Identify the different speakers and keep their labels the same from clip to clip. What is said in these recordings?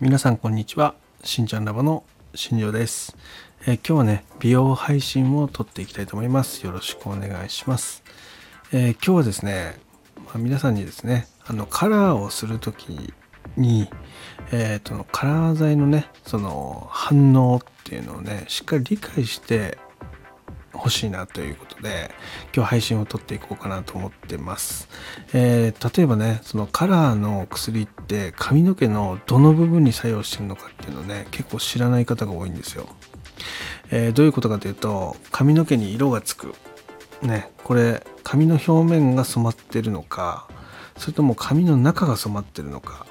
Speaker 1: 皆さんこんにちは。しんちゃんラボの新庄です、えー今日はね美容配信を撮っていきたいと思います。よろしくお願いします、えー今日はですね、まあ皆さんにですねあのカラーをする時にえーとカラー剤のねその反応っていうのをねしっかり理解して欲しいなということで今日配信を撮っていこうかなと思ってます、えー例えばねそのカラーの薬って髪の毛のどの部分に作用してるのかっていうのね結構知らない方が多いんですよ、えーどういうことかというと髪の毛に色がつく。ねこれ髪の表面が染まってるのかそれとも髪の中が染まってるのか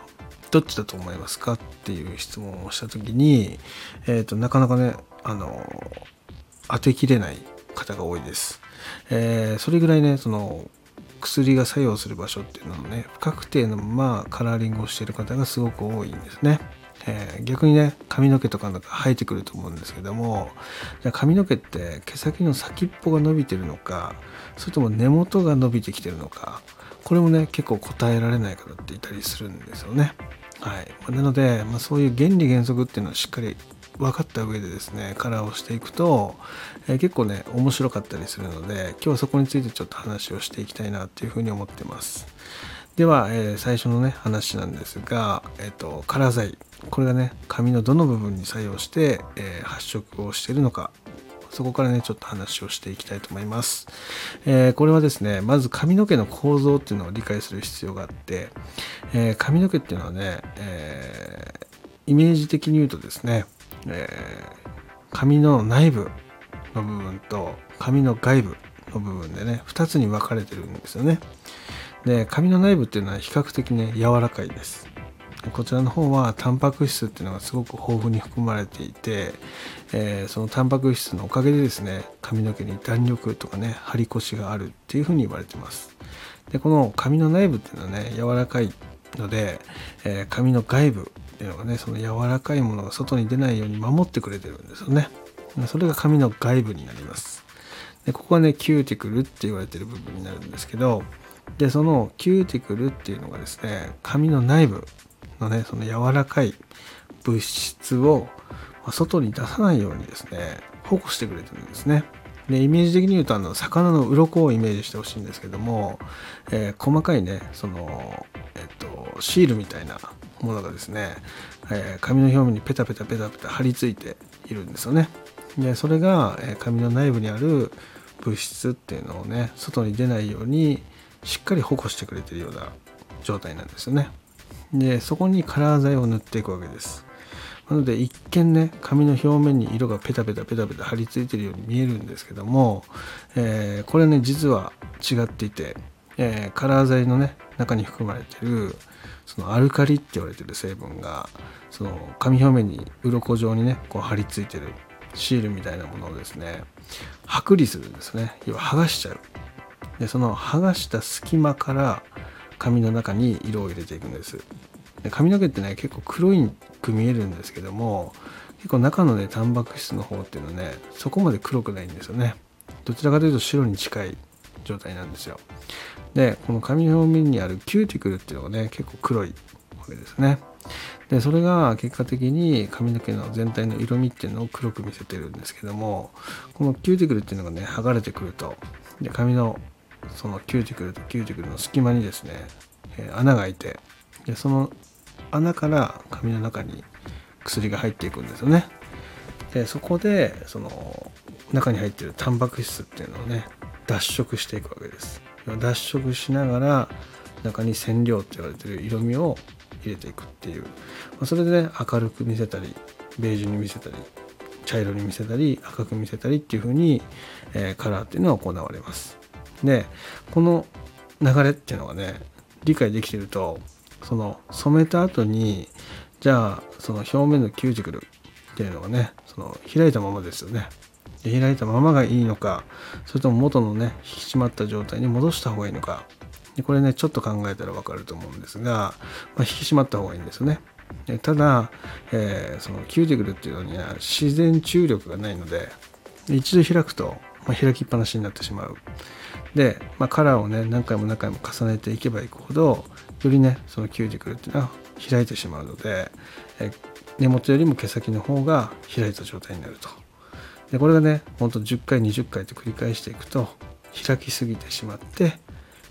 Speaker 1: どっちだと思いますかっていう質問をした時に、えー、となかなかねあの当てきれない方が多いです。えーそれぐらいねその薬が作用する場所っていうのをね不確定のままカラーリングをしている方がすごく多いんですね。えー逆にね髪の毛とかなんか生えてくると思うんですけどもじゃ髪の毛って毛先の先っぽが伸びてるのかそれとも根元が伸びてきてるのかこれもね結構答えられない方っていたりするんですよね。はい、なので、まあ、そういう原理原則っていうのはしっかり分かった上でですねカラーをしていくと、えー結構ね面白かったりするので今日はそこについてちょっと話をしていきたいなっていうふうに思ってます。では、えー最初のね話なんですが、えー、とカラー剤。これがね髪のどの部分に作用して、えー発色をしているのか。そこからねちょっと話をしていきたいと思います、えーこれはですねまず髪の毛の構造っていうのを理解する必要があって、えー髪の毛っていうのはね、えーイメージ的に言うとですね、えー髪の内部の部分と髪の外部の部分でね2つに分かれてるんですよね。で髪の内部っていうのは比較的ね柔らかいです。こちらの方はタンパク質っていうのがすごく豊富に含まれていて、えーそのタンパク質のおかげでですね髪の毛に弾力とかね張り腰があるっていうふうに言われてます。でこの髪の内部っていうのはね柔らかいので、えー髪の外部っていうのがねその柔らかいものが外に出ないように守ってくれてるんですよね。それが髪の外部になります。でここはねキューティクルって言われてる部分になるんですけどでそのキューティクルっていうのがですね髪の内部のねその柔らかい物質を外に出さないようにですね保護してくれてるんですね。でイメージ的に言うとあの魚の鱗をイメージしてほしいんですけども、えー細かいねその、えっとシールみたいなものがですね、えー髪の表面にペタペタペタペタ貼り付いているんですよね。でそれが、えー髪の内部にある物質っていうのをね外に出ないようにしっかり保護してくれてるような状態なんですよね。でそこにカラー剤を塗っていくわけです。なので一見ね髪の表面に色がペタペタペタペタ貼り付いてるように見えるんですけども、えーこれね実は違っていて、えーカラー剤のね中に含まれてるそのアルカリって言われてる成分がその髪表面に鱗状にねこう貼り付いてるシールみたいなものをですね剥離するんですね。要は剥がしちゃう。でその剥がした隙間から髪の中に色を入れていくんです。で髪の毛ってね結構黒く見えるんですけども結構中のねタンパク質の方っていうのはねそこまで黒くないんですよね。どちらかというと白に近い状態なんですよ。でこの髪の表面にあるキューティクルっていうのがね結構黒いわけですね。でそれが結果的に髪の毛の全体の色味っていうのを黒く見せてるんですけどもこのキューティクルっていうのがね剥がれてくると。で髪のそのキューティクルとキューティクルの隙間にですね、えー穴が開いてでその穴から髪の中に薬が入っていくんですよね。でそこでその中に入っているタンパク質っていうのをね脱色していくわけです。脱色しながら中に染料って言われてる色味を入れていくっていう、まあそれでね明るく見せたりベージュに見せたり茶色に見せたり赤く見せたりっていう風に、えーカラーっていうのは行われます。でこの流れっていうのがね理解できてるとその染めた後にじゃあその表面のキューティクルっていうのがねその開いたままですよね。で開いたままがいいのかそれとも元のね引き締まった状態に戻した方がいいのか。でこれねちょっと考えたら分かると思うんですが、まあ、引き締まった方がいいんですよね。でただ、えーそのキューティクルっていうのには自然治癒力がないので一度開くと、まあ、開きっぱなしになってしまう。で、まあ、カラーをね何回も何回も重ねていけばいくほどよりねそのキューティクルっていうのは開いてしまうので、根元よりも毛先の方が開いた状態になると。でこれがねほんと10回20回と繰り返していくと開きすぎてしまって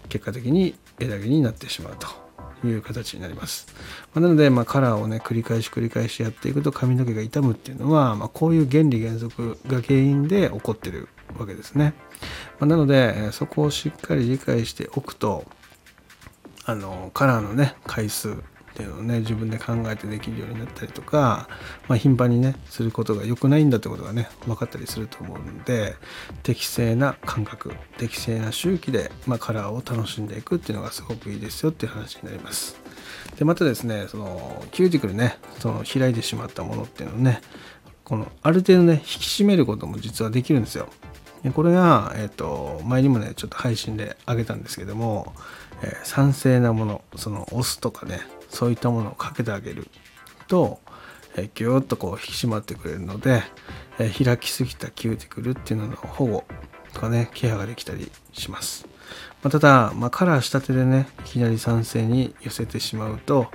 Speaker 1: 結果的に枝毛になってしまうという形になります。まあ、なので、まあ、カラーをね繰り返し繰り返しやっていくと髪の毛が傷むっていうのは、まあ、こういう原理原則が原因で起こってるわけですね。ま、なのでそこをしっかり理解しておくとあのカラーのね回数っていうのをね自分で考えてできるようになったりとか、まあ、頻繁にねすることが良くないんだってことがね分かったりすると思うので適正な間隔適正な周期で、まあ、カラーを楽しんでいくっていうのがすごくいいですよっていう話になります。でまたですねそのキューティクルねその開いてしまったものっていうのをねこのある程度ね引き締めることも実はできるんですよ。これが、えーと、前にもねちょっと配信であげたんですけども、えー、酸性なものそのお酢とかねそういったものをかけてあげる。と、え、ギューッとこう引き締まってくれるので、え、開きすぎたキューティクルっていうのの保護とかねケアができたりします、まあ、ただ、まあ、カラーしたてでねいきなり酸性に寄せてしまうと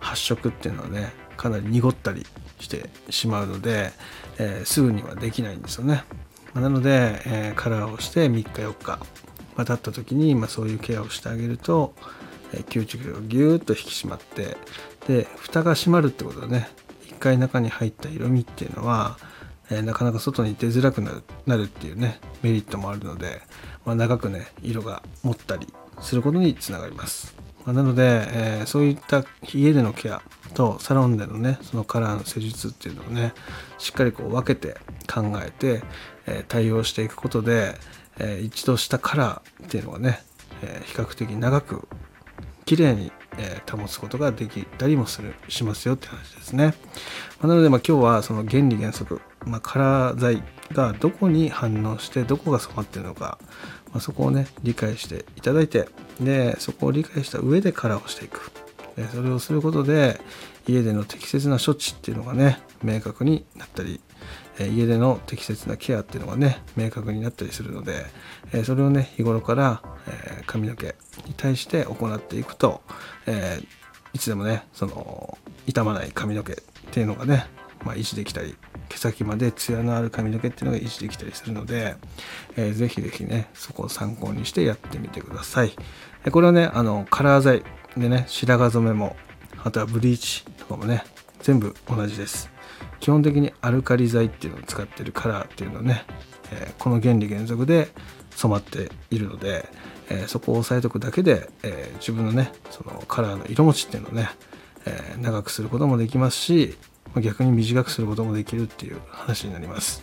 Speaker 1: 発色っていうのはねかなり濁ったりしてしまうので、えー、すぐにはできないんですよね、まあ、なので、えー、カラーをして3日4日、まあ、経った時に、まあ、そういうケアをしてあげると吸蓄がギューッと引き締まってで蓋が閉まるってことはね。一回中に入った色味っていうのは、え、なかなか外に出づらくなるなるっていうねメリットもあるので、まあ、長くね色が持ったりすることにつながります、まあ、なので、えー、そういった家でのケアとサロンでのねそのカラーの施術っていうのをねしっかりこう分けて考えて、え、対応していくことで、え一度したカラーっていうのがね、え比較的長く綺麗に、え保つことができたりもするしますよって話ですね。まなので、ま、今日はその原理原則、まあ、カラー剤がどこに反応してどこが染まってるのか、まあ、そこをね理解していただいてでそこを理解した上でカラーをしていくでそれをすることで家での適切な処置っていうのがね明確になったり家での適切なケアっていうのがね明確になったりするのでそれをね日頃から髪の毛に対して行っていくとえいつでもねその傷まない髪の毛っていうのがね、まあ、維持できたり毛先までツヤのある髪の毛っていうのが維持できたりするので、えー、ぜひぜひねそこを参考にしてやってみてください。これはねあのカラー剤でね白髪染めもあとはブリーチとかもね全部同じです。基本的にアルカリ剤っていうのを使ってるカラーっていうのはね、えー、この原理原則で染まっているので、えー、そこを押さえておくだけで、えー、自分のねそのカラーの色持ちっていうのをね、え長くすることもできますし逆に短くすることもできるっていう話になります。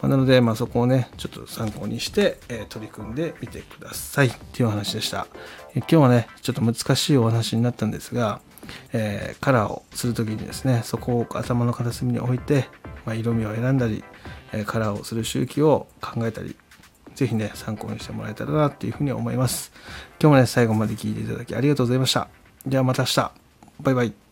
Speaker 1: まあ、なので、まあ、そこをねちょっと参考にして、え取り組んでみてくださいっていう話でした。え今日はねちょっと難しいお話になったんですがえ、カラーをする時にですねそこを頭の片隅に置いて、まあ、色味を選んだり、え、カラーをする周期を考えたりぜひね参考にしてもらえたらなっていうふうに思います。今日もね最後まで聴いていただきありがとうございました。ではまた明日。バイバイ。